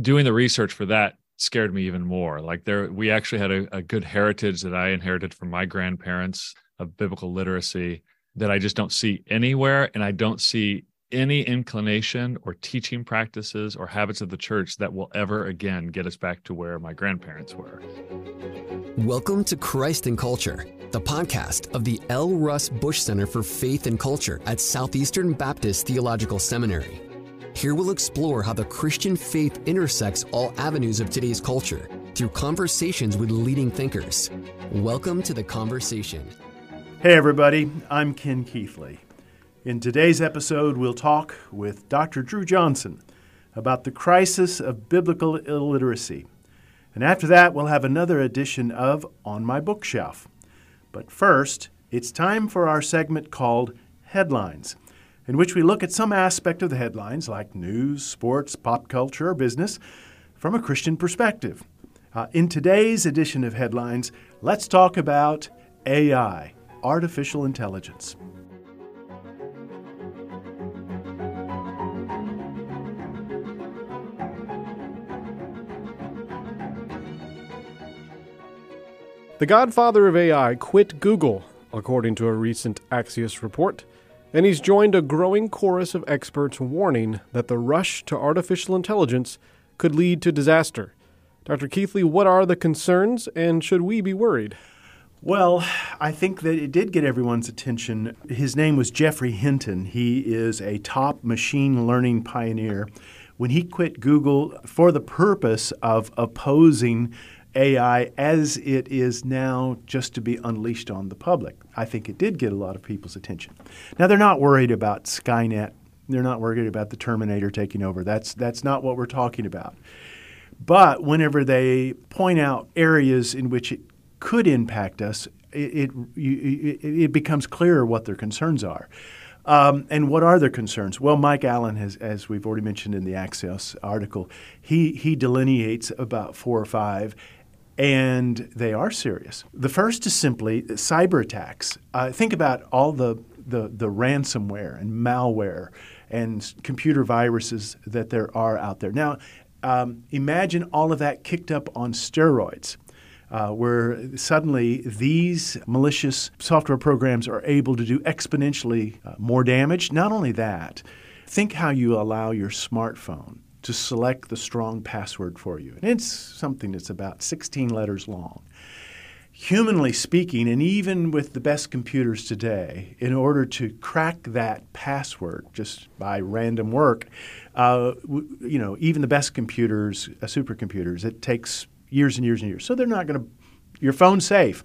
doing the research for that scared me even more. Like there, we actually had a, a good heritage that I inherited from my grandparents of biblical literacy that I just don't see anywhere, and I don't see any inclination or teaching practices or habits of the church that will ever again get us back to where my grandparents were. Welcome to Christ and Culture, the podcast of the L. Russ Bush Center for Faith and Culture at Southeastern Baptist Theological Seminary. Here we'll explore how the Christian faith intersects all avenues of today's culture through conversations with leading thinkers. Welcome to the conversation. Hey, everybody, I'm Ken Keathley. In today's episode, we'll talk with Dr. Dru Johnson about the crisis of biblical illiteracy. And after that, we'll have another edition of On My Bookshelf. But first, it's time for our segment called Headlines in which we look at some aspect of the headlines, like news, sports, pop culture, or business, from a Christian perspective. Uh, in today's edition of Headlines, let's talk about AI, artificial intelligence. The godfather of AI quit Google, according to a recent Axios report and he's joined a growing chorus of experts warning that the rush to artificial intelligence could lead to disaster. Dr. Keathley, what are the concerns, and should we be worried? Well, I think that it did get everyone's attention. His name was Geoffrey Hinton. He is a top machine learning pioneer. When he quit Google for the purpose of opposing AI as it is now just to be unleashed on the public. I think it did get a lot of people's attention. Now, they're not worried about Skynet. They're not worried about the Terminator taking over. That's, that's not what we're talking about. But whenever they point out areas in which it could impact us, it, it, it becomes clearer what their concerns are. Um, and what are their concerns? Well, Mike Allen has, as we've already mentioned in the Axios article, he he delineates about four or five, and they are serious. The first is simply cyber attacks. Uh, think about all the, the, the ransomware and malware and computer viruses that there are out there. Now, um, imagine all of that kicked up on steroids. Uh, where suddenly these malicious software programs are able to do exponentially uh, more damage. Not only that, think how you allow your smartphone to select the strong password for you. And it's something that's about 16 letters long. Humanly speaking, and even with the best computers today, in order to crack that password just by random work, uh, you know, even the best computers, uh, supercomputers, it takes years and years and years. So they're not going to, your phone's safe.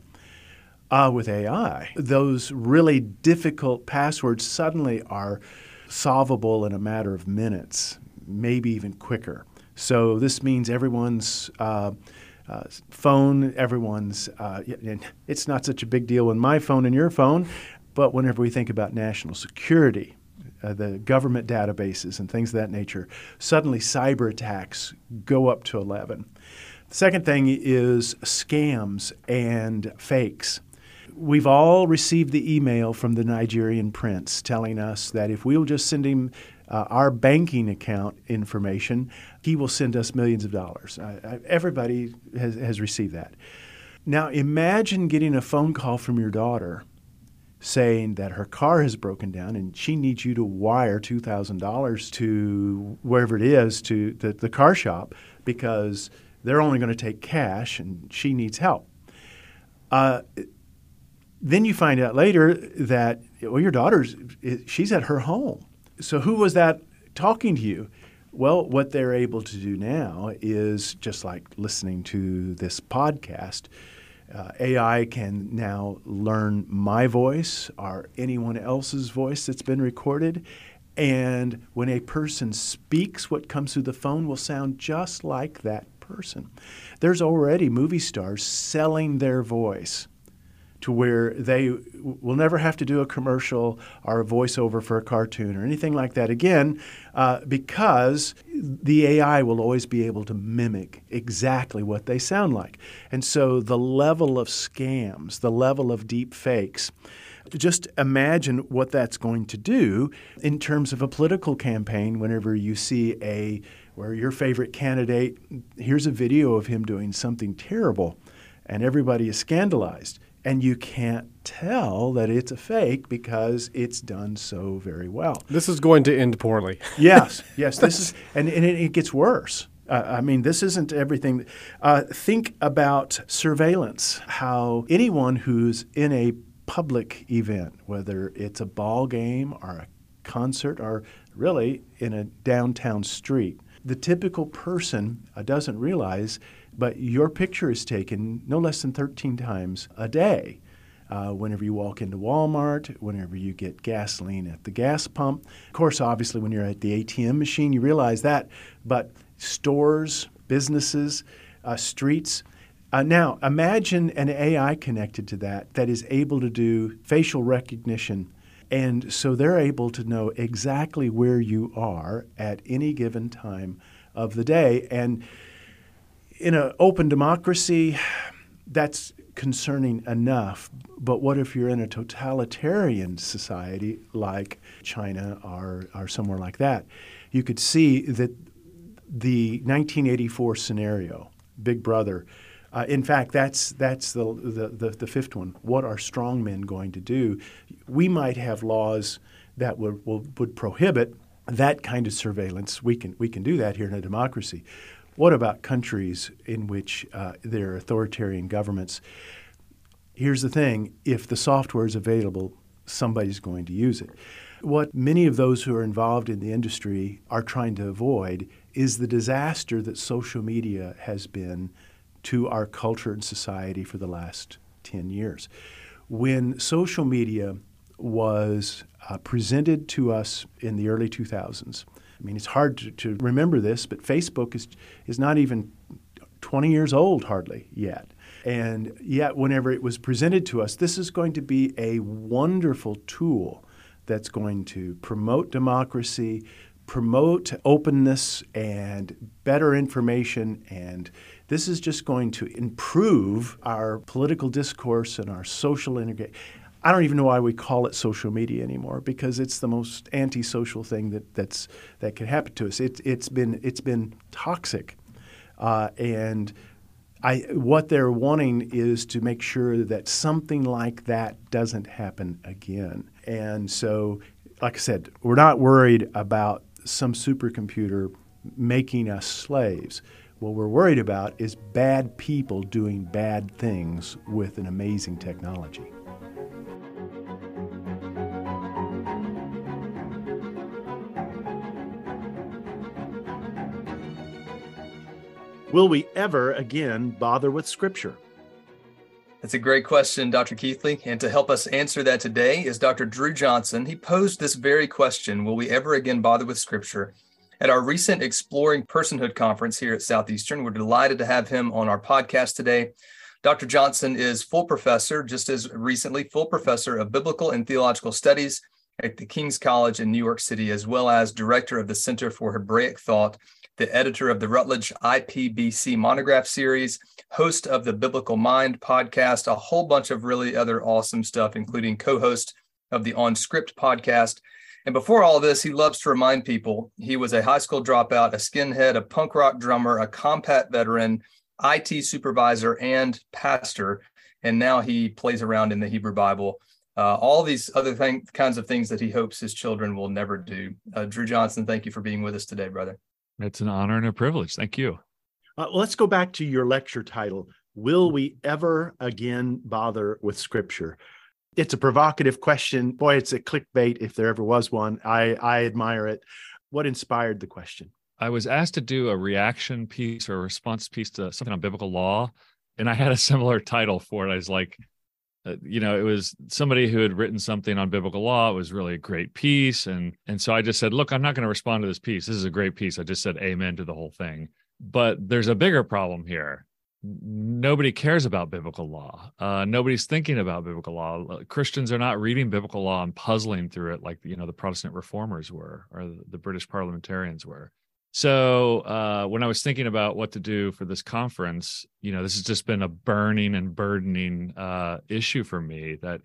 Uh, with AI, those really difficult passwords suddenly are solvable in a matter of minutes maybe even quicker. So this means everyone's uh, uh, phone, everyone's, uh, it's not such a big deal with my phone and your phone, but whenever we think about national security, uh, the government databases and things of that nature, suddenly cyber attacks go up to 11. The second thing is scams and fakes. We've all received the email from the Nigerian prince telling us that if we'll just send him uh, our banking account information, he will send us millions of dollars. Everybody has, has received that. Now, imagine getting a phone call from your daughter saying that her car has broken down and she needs you to wire $2,000 to wherever it is, to the, the car shop, because they're only going to take cash and she needs help. Uh, then you find out later that well, your daughter's she's at her home so who was that talking to you? Well, what they're able to do now is just like listening to this podcast. Uh, AI can now learn my voice or anyone else's voice that's been recorded. And when a person speaks, what comes through the phone will sound just like that person. There's already movie stars selling their voice to where they will never have to do a commercial or a voiceover for a cartoon or anything like that again, uh, because the AI will always be able to mimic exactly what they sound like. And so the level of scams, the level of deep fakes, just imagine what that's going to do in terms of a political campaign whenever you see a where your favorite candidate, here's a video of him doing something terrible, and everybody is scandalized. And you can't tell that it's a fake because it's done so very well. This is going to end poorly. yes, yes. This is, and, and it, it gets worse. Uh, I mean, this isn't everything. Uh, think about surveillance, how anyone who's in a public event, whether it's a ball game or a concert or really in a downtown street, the typical person uh, doesn't realize, but your picture is taken no less than 13 times a day. Uh, whenever you walk into Walmart, whenever you get gasoline at the gas pump. Of course, obviously, when you're at the ATM machine, you realize that. But stores, businesses, uh, streets, uh, now, imagine an AI connected to that that is able to do facial recognition. And so they're able to know exactly where you are at any given time of the day. And in an open democracy, that's concerning enough. But what if you're in a totalitarian society like China or, or somewhere like that? You could see that the 1984 scenario, Big Brother, uh, in fact, that's that's the, the, the the fifth one. What are strong men going to do? We might have laws that would would prohibit that kind of surveillance. We can we can do that here in a democracy. What about countries in which uh, there are authoritarian governments? Here's the thing: if the software is available, somebody's going to use it. What many of those who are involved in the industry are trying to avoid is the disaster that social media has been to our culture and society for the last 10 years. When social media was uh, presented to us in the early 2000s, I mean, it's hard to, to remember this, but Facebook is, is not even 20 years old hardly yet. And yet, whenever it was presented to us, this is going to be a wonderful tool that's going to promote democracy, promote openness and better information and this is just going to improve our political discourse and our social integration. I don't even know why we call it social media anymore because it's the most antisocial thing that that's that could happen to us. It, it's been it's been toxic, uh, and I what they're wanting is to make sure that something like that doesn't happen again. And so, like I said, we're not worried about some supercomputer making us slaves. What we're worried about is bad people doing bad things with an amazing technology. Will we ever again bother with Scripture? That's a great question, Dr. Keathley. And to help us answer that today is Dr. Dru Johnson. He posed this very question Will we ever again bother with Scripture? At our recent Exploring Personhood conference here at Southeastern, we're delighted to have him on our podcast today. Dr. Johnson is full professor, just as recently, full professor of biblical and theological studies at the King's College in New York City, as well as director of the Center for Hebraic Thought, the editor of the Routledge IPBC monograph series, host of the Biblical Mind podcast, a whole bunch of really other awesome stuff, including co host of the On Script podcast, and before all this, he loves to remind people he was a high school dropout, a skinhead, a punk rock drummer, a combat veteran, IT supervisor, and pastor. And now he plays around in the Hebrew Bible. Uh, all these other thing, kinds of things that he hopes his children will never do. Uh, Dru Johnson, thank you for being with us today, brother. It's an honor and a privilege. Thank you. Uh, let's go back to your lecture title Will We Ever Again Bother with Scripture? It's a provocative question. Boy, it's a clickbait if there ever was one. I, I admire it. What inspired the question? I was asked to do a reaction piece or a response piece to something on biblical law, and I had a similar title for it. I was like, uh, you know, it was somebody who had written something on biblical law. It was really a great piece, and and so I just said, look, I'm not going to respond to this piece. This is a great piece. I just said amen to the whole thing. But there's a bigger problem here nobody cares about biblical law. Uh, nobody's thinking about biblical law. Christians are not reading biblical law and puzzling through it like you know the Protestant reformers were or the British parliamentarians were. So uh, when I was thinking about what to do for this conference, you know, this has just been a burning and burdening uh, issue for me that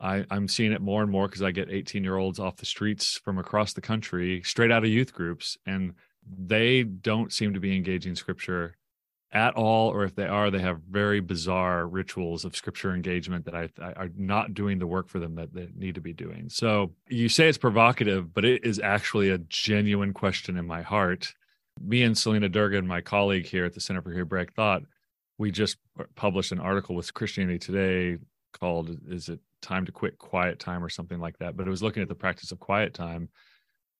I, I'm seeing it more and more because I get 18 year olds off the streets from across the country, straight out of youth groups, and they don't seem to be engaging scripture at all, or if they are, they have very bizarre rituals of scripture engagement that I, I, are not doing the work for them that they need to be doing. So you say it's provocative, but it is actually a genuine question in my heart. Me and Celina Durgin, my colleague here at the Center for Hebraic Thought, we just published an article with Christianity Today called "Is it time to quit quiet time?" or something like that. But it was looking at the practice of quiet time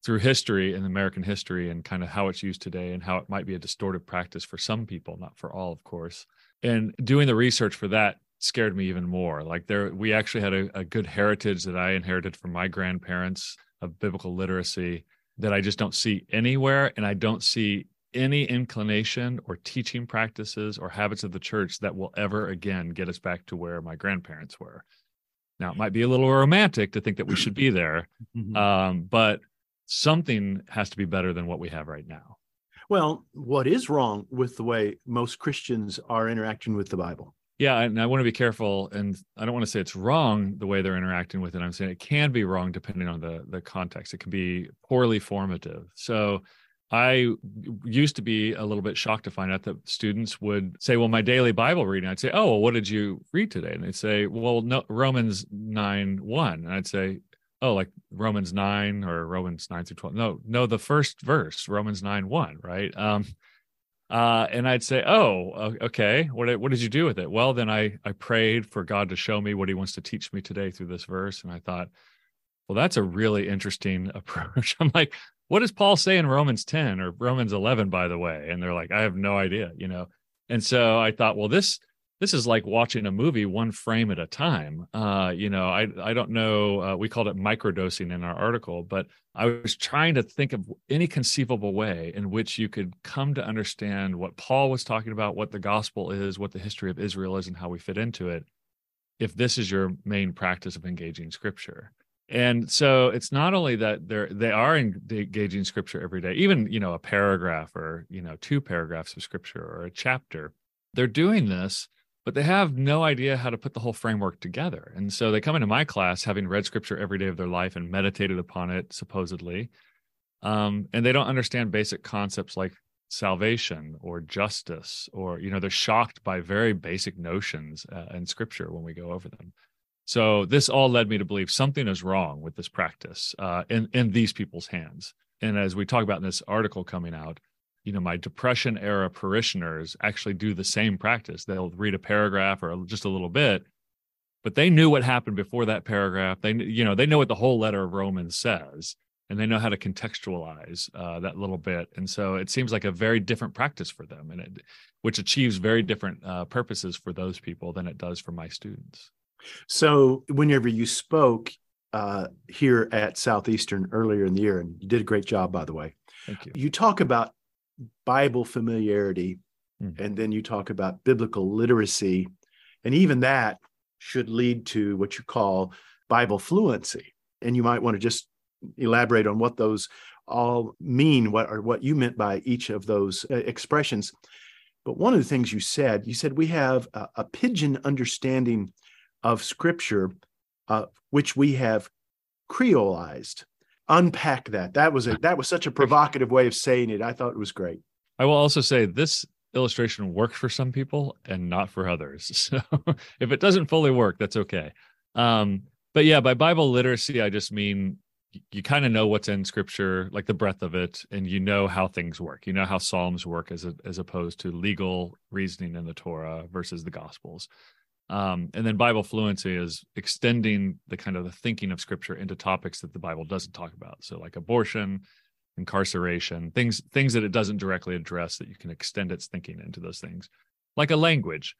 through history and American history and kind of how it's used today and how it might be a distorted practice for some people, not for all, of course. And doing the research for that scared me even more. Like there, we actually had a, a good heritage that I inherited from my grandparents of biblical literacy that I just don't see anywhere. And I don't see any inclination or teaching practices or habits of the church that will ever again get us back to where my grandparents were. Now, it might be a little romantic to think that we should be there, mm-hmm. um, but something has to be better than what we have right now. Well, what is wrong with the way most Christians are interacting with the Bible? Yeah, and I want to be careful, and I don't want to say it's wrong the way they're interacting with it. I'm saying it can be wrong depending on the the context. It can be poorly formative. So I used to be a little bit shocked to find out that students would say, "Well, my daily Bible reading." I'd say, "Oh, well, what did you read today?" And they'd say, "Well, no, Romans nine one." And I'd say, oh, like Romans 9 or Romans 9 through 12. No, no, the first verse, Romans 9 1, right? Um, uh, and I'd say, oh, okay, what, what did you do with it? Well, then I, I prayed for God to show me what he wants to teach me today through this verse. And I thought, well, that's a really interesting approach. I'm like, what does Paul say in Romans 10 or Romans 11, by the way? And they're like, I have no idea, you know? And so I thought, well, this, this is like watching a movie one frame at a time. Uh, you know, I I don't know. Uh, we called it microdosing in our article, but I was trying to think of any conceivable way in which you could come to understand what Paul was talking about, what the gospel is, what the history of Israel is, and how we fit into it. If this is your main practice of engaging Scripture, and so it's not only that they're they are engaging Scripture every day, even you know a paragraph or you know two paragraphs of Scripture or a chapter. They're doing this but they have no idea how to put the whole framework together. And so they come into my class having read scripture every day of their life and meditated upon it, supposedly. Um, and they don't understand basic concepts like salvation or justice, or, you know, they're shocked by very basic notions uh, in scripture when we go over them. So this all led me to believe something is wrong with this practice uh, in, in these people's hands. And as we talk about in this article coming out, you know my depression era parishioners actually do the same practice. They'll read a paragraph or just a little bit but they knew what happened before that paragraph. They you know they know what the whole letter of romans says and they know how to contextualize uh, that little bit. And so it seems like a very different practice for them and it which achieves very different uh, purposes for those people than it does for my students. So whenever you spoke uh, here at southeastern earlier in the year and you did a great job by the way Thank you. You talk about Bible familiarity, mm. and then you talk about biblical literacy, and even that should lead to what you call Bible fluency. And you might want to just elaborate on what those all mean, what or what you meant by each of those uh, expressions. But one of the things you said, you said we have a, a pidgin understanding of Scripture, uh, which we have creolized unpack that. That was it. that was such a provocative way of saying it. I thought it was great. I will also say this illustration works for some people and not for others. So if it doesn't fully work, that's okay. Um, but yeah, by Bible literacy, I just mean you kind of know what's in scripture, like the breadth of it, and you know how things work. You know how Psalms work as a, as opposed to legal reasoning in the Torah versus the Gospels. Um, and then Bible fluency is extending the kind of the thinking of Scripture into topics that the Bible doesn't talk about. So, like abortion, incarceration, things things that it doesn't directly address that you can extend its thinking into those things, like a language.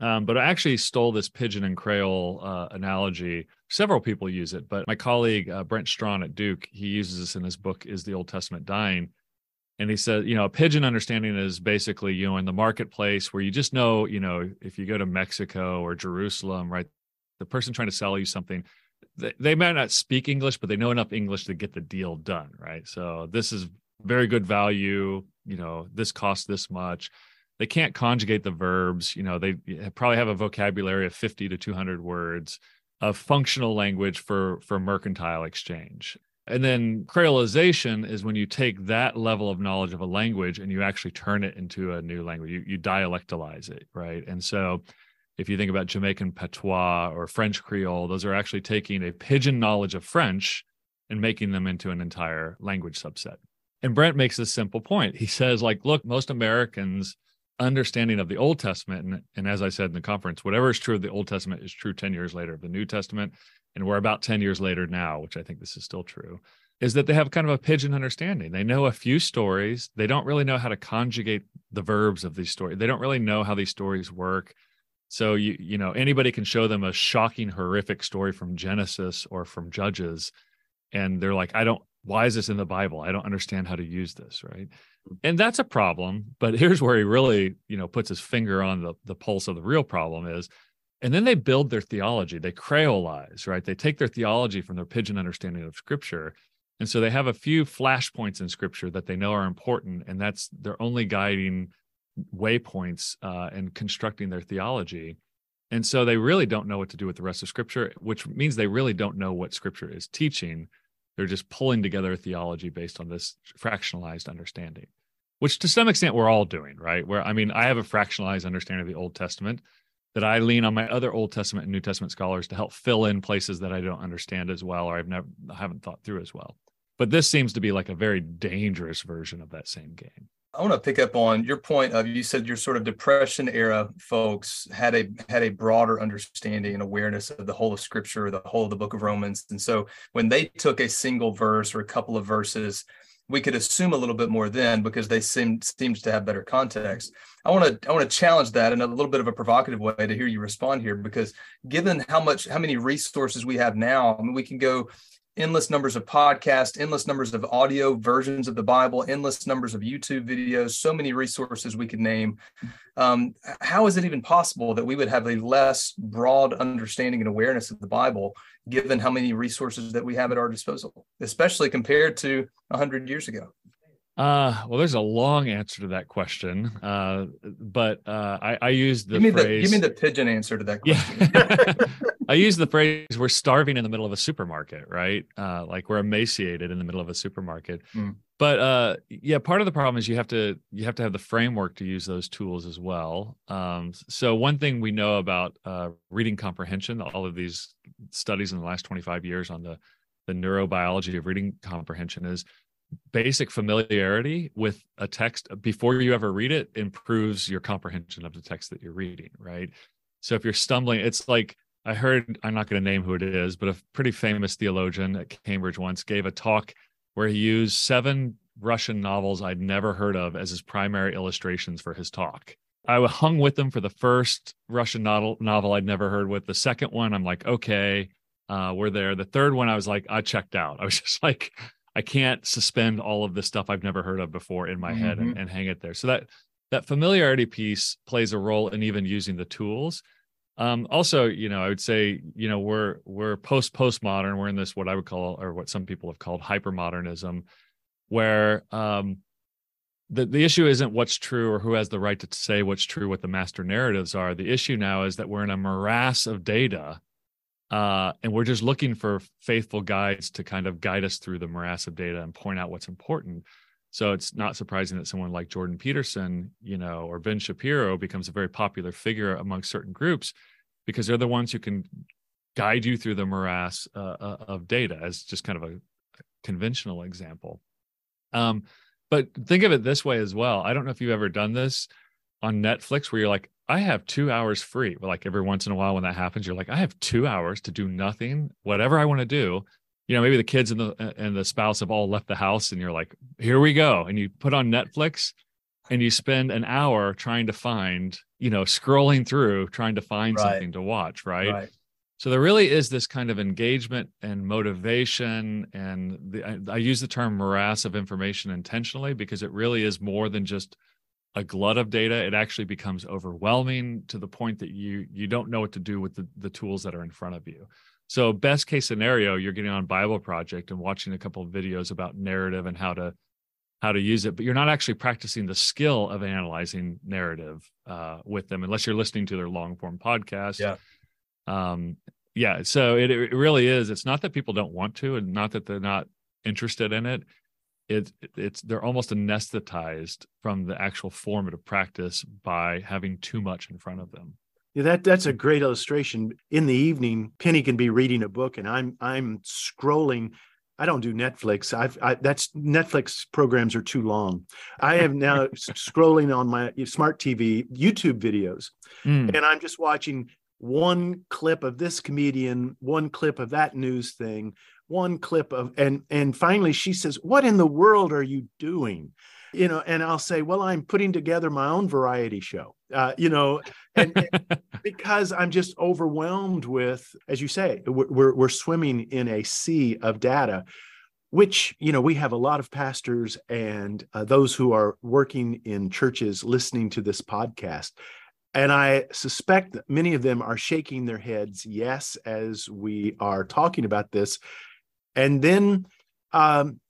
Um, but I actually stole this pidgin and creole uh, analogy. Several people use it, but my colleague uh, Brent Strawn at Duke he uses this in his book "Is the Old Testament Dying?" And he said, you know, a pidgin understanding is basically, you know, in the marketplace where you just know, you know, if you go to Mexico or Jerusalem, right, the person trying to sell you something, they, they might not speak English, but they know enough English to get the deal done, right? So this is very good value. You know, this costs this much. They can't conjugate the verbs. You know, they probably have a vocabulary of 50 to 200 words of functional language for for mercantile exchange And then creolization is when you take that level of knowledge of a language and you actually turn it into a new language. You, you dialectalize it, right? And so if you think about Jamaican patois or French Creole, those are actually taking a pidgin knowledge of French and making them into an entire language subset. And Brent makes this simple point. He says, like, look, most Americans' understanding of the Old Testament, and, and as I said in the conference, whatever is true of the Old Testament is true 10 years later of the New Testament. And we're about 10 years later now, which I think this is still true, is that they have kind of a pidgin understanding. They know a few stories. They don't really know how to conjugate the verbs of these stories. They don't really know how these stories work. So you you know anybody can show them a shocking horrific story from Genesis or from Judges and they're like I don't why is this in the Bible? I don't understand how to use this, right? And that's a problem, but here's where he really, you know, puts his finger on the the pulse of the real problem is and then they build their theology. They creolize, right? They take their theology from their pidgin understanding of scripture. And so they have a few flashpoints in scripture that they know are important and that's their only guiding waypoints uh, and constructing their theology. And so they really don't know what to do with the rest of Scripture, which means they really don't know what Scripture is teaching. They're just pulling together a theology based on this fractionalized understanding, which to some extent we're all doing, right? Where, I mean, I have a fractionalized understanding of the Old Testament that I lean on my other Old Testament and New Testament scholars to help fill in places that I don't understand as well or I've never I haven't thought through as well. But this seems to be like a very dangerous version of that same game. I want to pick up on your point of you said your sort of depression era folks had a had a broader understanding and awareness of the whole of scripture, the whole of the book of Romans. And so when they took a single verse or a couple of verses, we could assume a little bit more then because they seemed seems to have better context. I want to I want to challenge that in a little bit of a provocative way to hear you respond here because given how much how many resources we have now, I mean we can go endless numbers of podcasts, endless numbers of audio versions of the Bible, endless numbers of YouTube videos, so many resources we could name. Um, how is it even possible that we would have a less broad understanding and awareness of the Bible, given how many resources that we have at our disposal, especially compared to 100 years ago? Uh, well, there's a long answer to that question, uh, but uh, I, I use the give me phrase. The, give me the pidgin answer to that question. Yeah. I use the phrase "we're starving in the middle of a supermarket," right? Uh, like we're emaciated in the middle of a supermarket. Mm. But uh, yeah, part of the problem is you have to you have to have the framework to use those tools as well. Um, so one thing we know about uh, reading comprehension, all of these studies in the last 25 years on the the neurobiology of reading comprehension is basic familiarity with a text before you ever read it improves your comprehension of the text that you're reading right so if you're stumbling it's like i heard i'm not going to name who it is but a pretty famous theologian at cambridge once gave a talk where he used seven russian novels i'd never heard of as his primary illustrations for his talk i hung with them for the first russian novel, novel i'd never heard with the second one i'm like okay uh, we're there the third one i was like i checked out i was just like I can't suspend all of this stuff I've never heard of before in my mm-hmm. head and, mm-hmm. and hang it there. So that that familiarity piece plays a role in even using the tools. Um, also, you know, I would say, you know, we're we're post postmodern. We're in this what I would call, or what some people have called hypermodernism, where um, the the issue isn't what's true or who has the right to say what's true, what the master narratives are. The issue now is that we're in a morass of data uh, and we're just looking for faithful guides to kind of guide us through the morass of data and point out what's important. So it's not surprising that someone like Jordan Peterson, you know, or Ben Shapiro becomes a very popular figure among certain groups because they're the ones who can guide you through the morass uh, uh of data as just kind of a conventional example. Um, but think of it this way as well. I don't know if you've ever done this on Netflix where you're like, I have two hours free. Like every once in a while when that happens, you're like, I have two hours to do nothing, whatever I want to do. You know, maybe the kids and the and the spouse have all left the house, and you're like, here we go. And you put on Netflix and you spend an hour trying to find, you know, scrolling through, trying to find right. something to watch, right? right? So there really is this kind of engagement and motivation, and the, I, I use the term morass of information intentionally because it really is more than just a glut of data it actually becomes overwhelming to the point that you you don't know what to do with the, the tools that are in front of you so best case scenario you're getting on bible project and watching a couple of videos about narrative and how to how to use it but you're not actually practicing the skill of analyzing narrative uh, with them unless you're listening to their long form podcast. Yeah. Um yeah so it, it really is. It's not that people don't want to and not that they're not interested in it, it it's they're almost anesthetized from the actual formative practice by having too much in front of them. Yeah, that that's a great illustration. In the evening, Penny can be reading a book, and I'm I'm scrolling. I don't do Netflix. I've I, that's Netflix programs are too long. I am now scrolling on my smart TV YouTube videos, mm. and I'm just watching one clip of this comedian, one clip of that news thing, one clip of and and finally she says, "What in the world are you doing?" You know, and I'll say, "Well, I'm putting together my own variety show." Uh, you know, and, and because I'm just overwhelmed with, as you say, we're we're swimming in a sea of data which you know we have a lot of pastors and uh, those who are working in churches listening to this podcast and I suspect that many of them are shaking their heads, yes, as we are talking about this. And then um,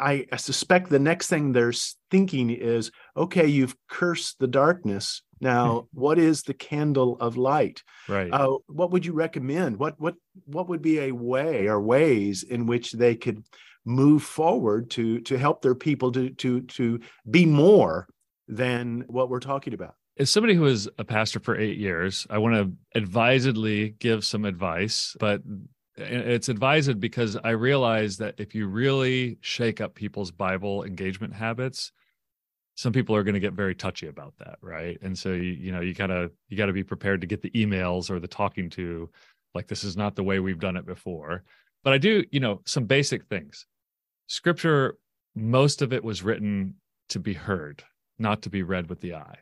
I, I, suspect the next thing they're thinking is okay, you've cursed the darkness. Now, what is the candle of light? Right. Uh, what would you recommend? What what what would be a way or ways in which they could move forward to to help their people to to to be more than what we're talking about? as somebody who was a pastor for eight years, I want to advisedly give some advice, but it's advised because I realize that if you really shake up people's Bible engagement habits, some people are going to get very touchy about that, right? And so you you know you gotta you gotta be prepared to get the emails or the talking to, like this is not the way we've done it before. But I do you know some basic things. Scripture, most of it was written to be heard, not to be read with the eye.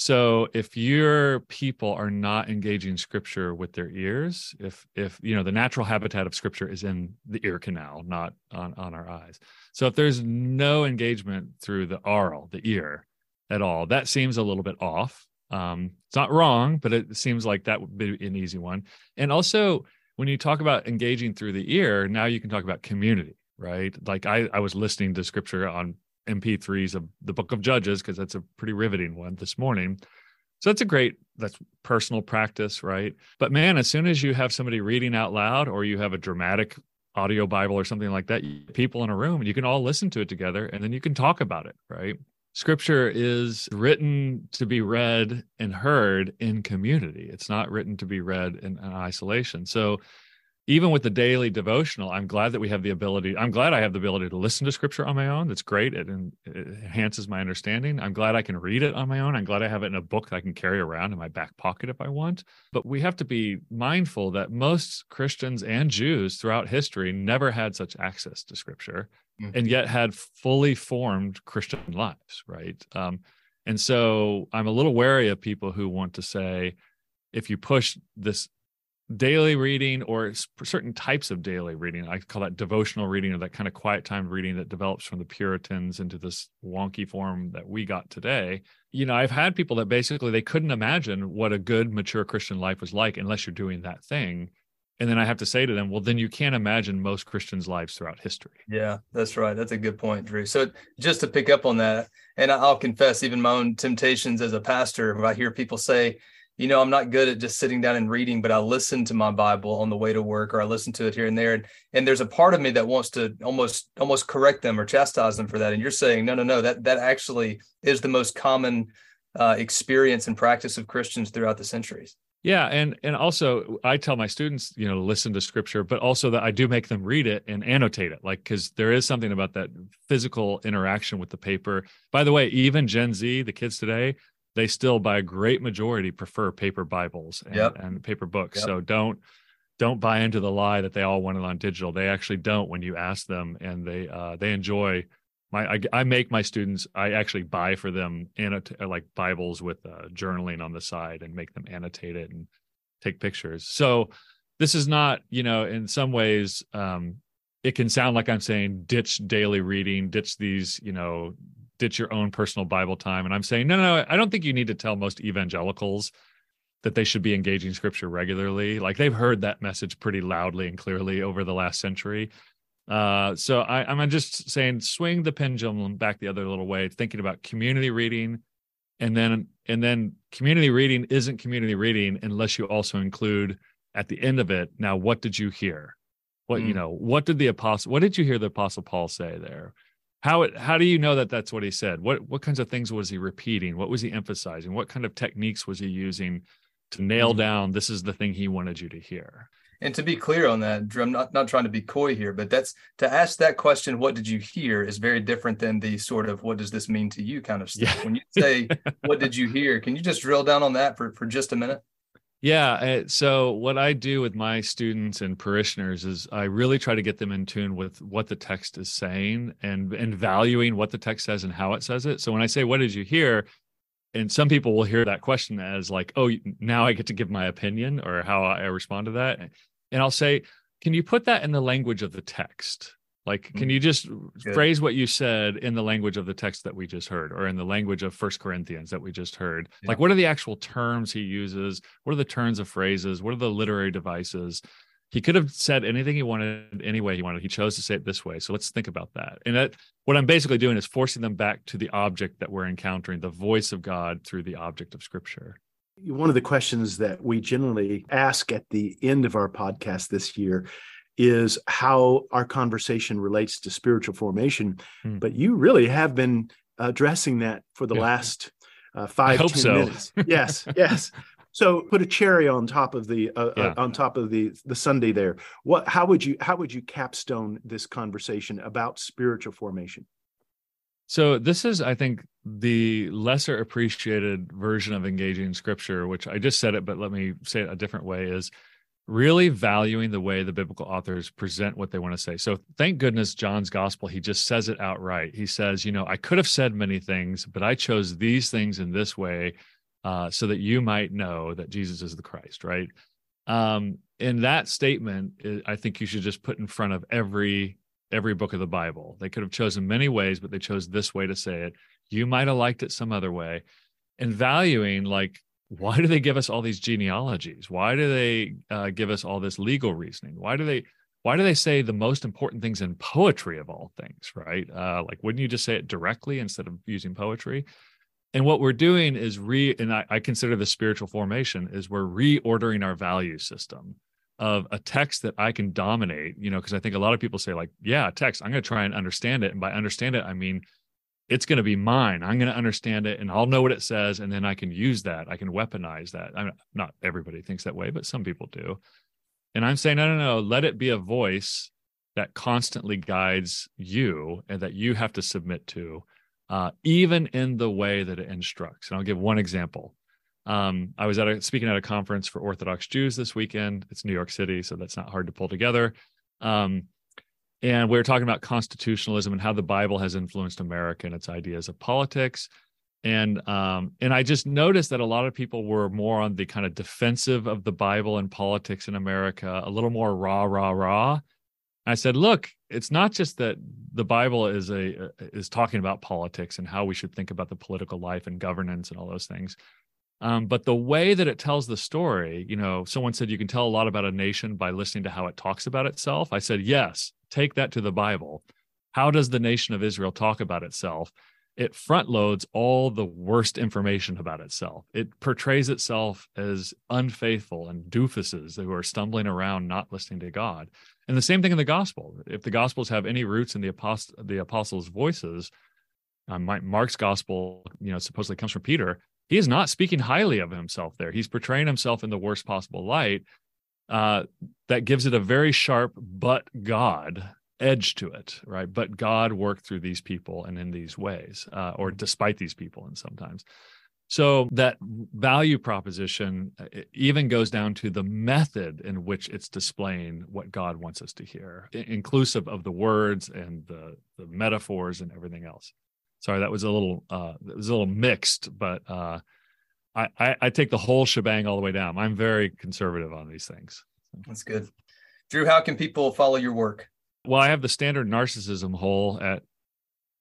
So if your people are not engaging scripture with their ears, if if you know the natural habitat of scripture is in the ear canal, not on, on our eyes. So if there's no engagement through the aural, the ear at all, that seems a little bit off. Um, it's not wrong, but it seems like that would be an easy one. And also when you talk about engaging through the ear, now you can talk about community, right? Like I, I was listening to scripture on MP3s of the book of Judges because that's a pretty riveting one this morning. So that's a great that's personal practice, right? But man, as soon as you have somebody reading out loud or you have a dramatic audio Bible or something like that, people in a room, you can all listen to it together and then you can talk about it, right? Scripture is written to be read and heard in community. It's not written to be read in, in isolation. So even with the daily devotional, I'm glad that we have the ability. I'm glad I have the ability to listen to scripture on my own. That's great. It, it, enhances my understanding. I'm glad I can read it on my own. I'm glad I have it in a book that I can carry around in my back pocket if I want. But we have to be mindful that most Christians and Jews throughout history never had such access to scripture mm-hmm. and yet had fully formed Christian lives, right? Um, and so I'm a little wary of people who want to say, if you push this daily reading or certain types of daily reading. I call that devotional reading or that kind of quiet time reading that develops from the Puritans into this wonky form that we got today. You know, I've had people that basically they couldn't imagine what a good mature Christian life was like unless you're doing that thing. And then I have to say to them, well, then you can't imagine most Christians' lives throughout history. Yeah, that's right. That's a good point, Dru. So just to pick up on that, and I'll confess, even my own temptations as a pastor, I hear people say, you know, I'm not good at just sitting down and reading, but I listen to my Bible on the way to work or I listen to it here and there. And, and there's a part of me that wants to almost almost correct them or chastise them for that. And you're saying, no, no, no, that that actually is the most common uh, experience and practice of Christians throughout the centuries. Yeah, and and also I tell my students, you know, listen to scripture, but also that I do make them read it and annotate it, like because there is something about that physical interaction with the paper. By the way, even Gen Z, the kids today, they still by a great majority prefer paper bibles and, yep. and paper books yep. so don't don't buy into the lie that they all want it on digital they actually don't when you ask them and they uh, they enjoy my I, I, make my students i actually buy for them annot- like bibles with uh, journaling on the side and make them annotate it and take pictures so this is not you know in some ways um, it can sound like i'm saying ditch daily reading ditch these you know ditch your own personal Bible time. And I'm saying, no, no, I don't think you need to tell most evangelicals that they should be engaging scripture regularly. Like they've heard that message pretty loudly and clearly over the last century. Uh, so I, I'm just saying, swing the pendulum back the other little way, thinking about community reading, and then and then community reading isn't community reading unless you also include at the end of it. Now, what did you hear? What Mm. you know, what did the apostle? What did you hear the apostle Paul say there? How it, how do you know that that's what he said? What what kinds of things was he repeating? What was he emphasizing? What kind of techniques was he using to nail Mhm. down this is the thing he wanted you to hear? And to be clear on that, I'm not, not trying to be coy here, but that's to ask that question, what did you hear, is very different than the sort of what does this mean to you kind of stuff. Yeah. When you say, what did you hear? Can you just drill down on that for, for just a minute? Yeah. uh, So, what I do with my students and parishioners is I really try to get them in tune with what the text is saying and and valuing what the text says and how it says it. So, when I say, "What did you hear?" and some people will hear that question as like, "Oh, now I get to give my opinion or how I respond to that," and I'll say, "Can you put that in the language of the text?" Like, can Mm. you just Good. phrase what you said in the language of the text that we just heard, or in the language of First Corinthians that we just heard? Yeah. Like, what are the actual terms he uses? What are the turns of phrases? What are the literary devices? He could have said anything he wanted, any way he wanted. He chose to say it this way. So let's think about that. And that, what I'm basically doing is forcing them back to the object that we're encountering, the voice of God through the object of Scripture. One of the questions that we generally ask at the end of our podcast this year is how our conversation relates to spiritual formation. Hmm. But you really have been addressing that for the Yeah. last uh, five, hope 10 so. minutes. Yes, yes. So put a cherry on top of the uh, Yeah. uh, on top of the the sundae there. What? How would you how would you capstone this conversation about spiritual formation? So this is, I think, the lesser appreciated version of engaging scripture, which I just said it, but let me say it a different way, is really valuing the way the biblical authors present what they want to say. So thank goodness John's gospel, he just says it outright. He says, you know, I could have said many things, but I chose these things in this way uh, so that you might know that Jesus is the Christ, right? Um, and that statement, I- I think you should just put in front of every every book of the Bible. They could have chosen many ways, but they chose this way to say it. You might have liked it some other way. And valuing, like, why do they give us all these genealogies? Why do they uh, give us all this legal reasoning? Why do they why do they say the most important things in poetry of all things, right? Uh, like, wouldn't you just say it directly instead of using poetry? And what we're doing is re, and I, I consider the spiritual formation is we're reordering our value system of a text that I can dominate, you know, because I think a lot of people say, like, yeah, text, I'm going to try and understand it. And by understand it, I mean, it's going to be mine. I'm going to understand it and I'll know what it says. And then I can use that. I can weaponize that. I'm not everybody thinks that way, but some people do. And I'm saying, no, no, no, let it be a voice that constantly guides you and that you have to submit to, uh, even in the way that it instructs. And I'll give one example. Um, I was at a speaking at a conference for Orthodox Jews this weekend. It's New York City, so that's not hard to pull together. Um, and we were talking about constitutionalism and how the Bible has influenced America and its ideas of politics. And um, and I just noticed that a lot of people were more on the kind of defensive of the Bible and politics in America, a little more rah rah rah. I said, look, it's not just that the Bible is a is talking about politics and how we should think about the political life and governance and all those things. Um, but the way that it tells the story, you know, someone said you can tell a lot about a nation by listening to how it talks about itself. I said, yes, take that to the Bible. How does the nation of Israel talk about itself? It front loads all the worst information about itself. It portrays itself as unfaithful and doofuses who are stumbling around, not listening to God. And the same thing in the gospel. If the gospels have any roots in the apost- the apostles' voices, um, Mark's gospel, you know, supposedly comes from Peter. He is not speaking highly of himself there. He's portraying himself in the worst possible light. Uh, that gives it a very sharp "but God" edge to it, right? But God worked through these people and in these ways, uh, or despite these people, and sometimes. So that value proposition even goes down to the method in which it's displaying what God wants us to hear, inclusive of the words and the, the metaphors and everything else. Sorry, that was a little uh, it was a little mixed, but uh, I, I, I take the whole shebang all the way down. I'm very conservative on these things. That's good. Dru, how can people follow your work? Well, I have the standard narcissism hole at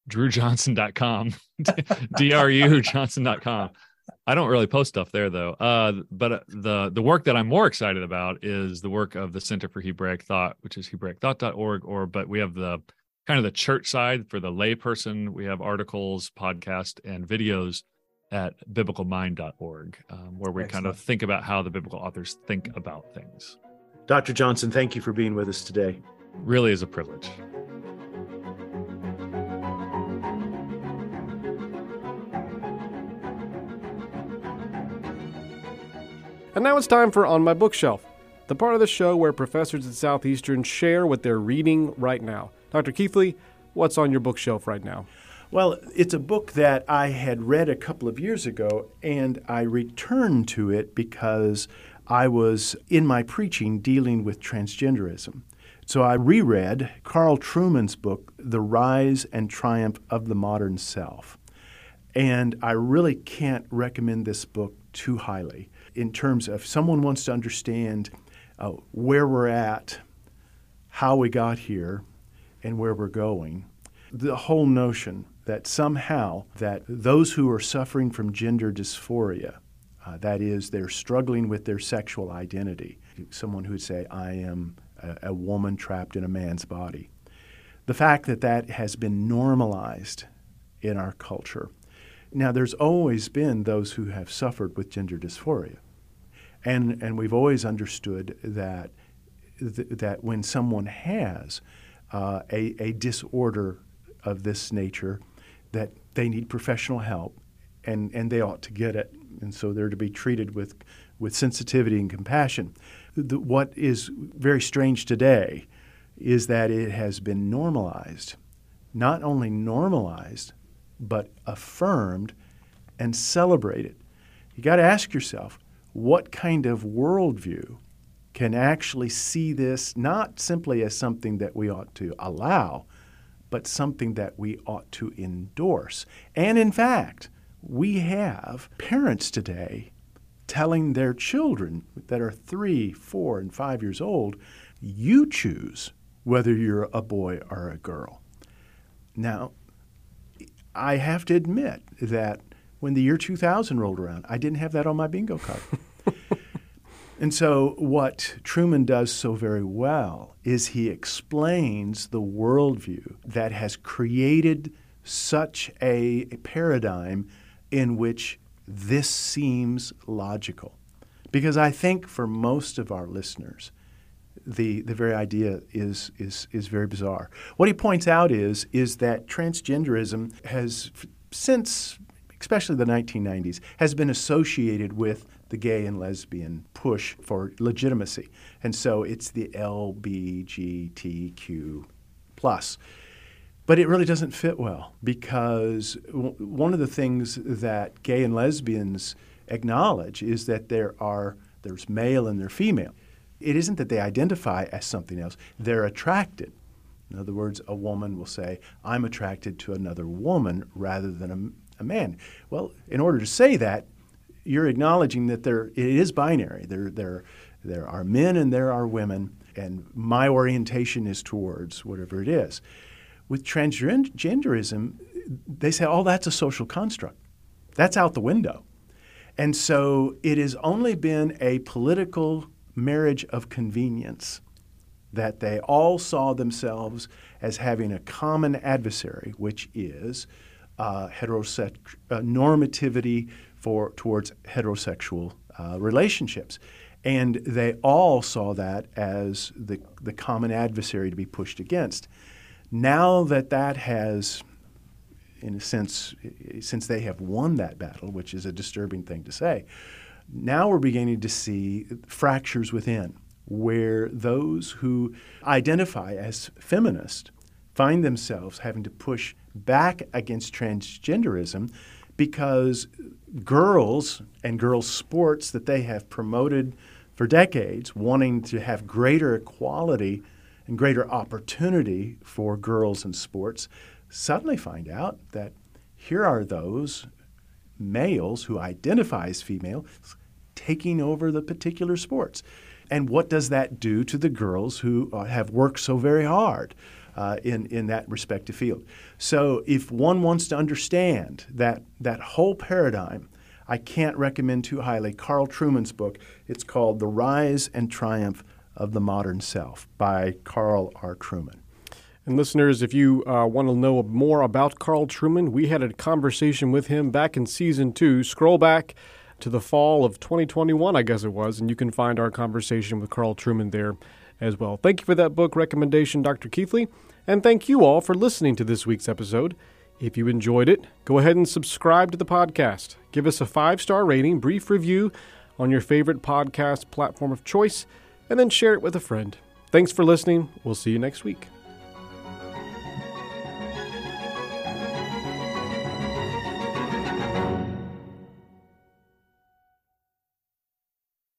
drewjohnson.com, drujohnson.com. I don't really post stuff there though. Uh, but the the work that I'm more excited about is the work of the Center for Hebraic Thought, which is hebraicthought.org. Or but we have the kind of the church side for the layperson. We have articles, podcast, and videos at biblicalmind.org, um, where we Excellent. kind of think about how the biblical authors think about things. Dr. Johnson, thank you for being with us today. really is a privilege. And now it's time for On My Bookshelf, the part of the show where professors at Southeastern share what they're reading right now. Dr. Keathley, what's on your bookshelf right now? Well, it's a book that I had read a couple of years ago, and I returned to it because I was in my preaching dealing with transgenderism. So I reread Carl Trueman's book, The Rise and Triumph of the Modern Self. And I really can't recommend this book too highly in terms of someone wants to understand uh, where we're at, how we got here, and where we're going. The whole notion that somehow that those who are suffering from gender dysphoria, uh, that is, they're struggling with their sexual identity, someone who would say, "I am a, a woman trapped in a man's body," the fact that that has been normalized in our culture. Now, there's always been those who have suffered with gender dysphoria. And, and we've always understood that, th- that when someone has uh, a, a disorder of this nature, that they need professional help and, and they ought to get it. And so they're to be treated with, with sensitivity and compassion. The, what is very strange today is that it has been normalized. Not only normalized, but affirmed and celebrated. You got to ask yourself what kind of worldview can actually see this not simply as something that we ought to allow, but something that we ought to endorse. And in fact, we have parents today telling their children that are three, four, and five years old, you choose whether you're a boy or a girl. Now, I have to admit that when the year 2000 rolled around, I didn't have that on my bingo card. and so, what Trueman does so very well is he explains the worldview that has created such a, paradigm in which this seems logical. Because I think for most of our listeners, the, the very idea is, is, is very bizarre. What he points out is, is that transgenderism has, since especially the 1990s, has been associated with the gay and lesbian push for legitimacy. And so it's the LBGTQ plus. But it really doesn't fit well because w- one of the things that gay and lesbians acknowledge is that there are there's male and there's female. It isn't that they identify as something else, they're attracted. In other words, a woman will say, I'm attracted to another woman rather than a a man. Well, in order to say that, you're acknowledging that there it is binary. There there there are men and there are women, and my orientation is towards whatever it is. With transgenderism, they say, "Oh, that's a social construct. That's out the window." And so it has only been a political marriage of convenience that they all saw themselves as having a common adversary, which is uh, heterosex uh, normativity for towards heterosexual uh, relationships, and they all saw that as the the common adversary to be pushed against. Now that that has in a sense, since they have won that battle, which is a disturbing thing to say, now we're beginning to see fractures within where those who identify as feminist find themselves having to push back against transgenderism because girls and girls' sports that they have promoted for decades, wanting to have greater equality and greater opportunity for girls in sports, suddenly find out that here are those males who identify as female taking over the particular sports. And what does that do to the girls who uh, have worked so very hard uh, in, in that respective field. So if one wants to understand that, that whole paradigm, I can't recommend too highly Carl Trueman's book. It's called The Rise and Triumph of the Modern Self by Carl R. Trueman. And listeners, if you uh, want to know more about Carl Trueman, we had a conversation with him back in season two. Scroll back to the fall of 2021, I guess it was, and you can find our conversation with Carl Trueman there as well. Thank you for that book recommendation, Dr. Keathley, and thank you all for listening to this week's episode. If you enjoyed it, go ahead and subscribe to the podcast. Give us a five star rating, brief review on your favorite podcast platform of choice, and then share it with a friend. Thanks for listening. We'll see you next week.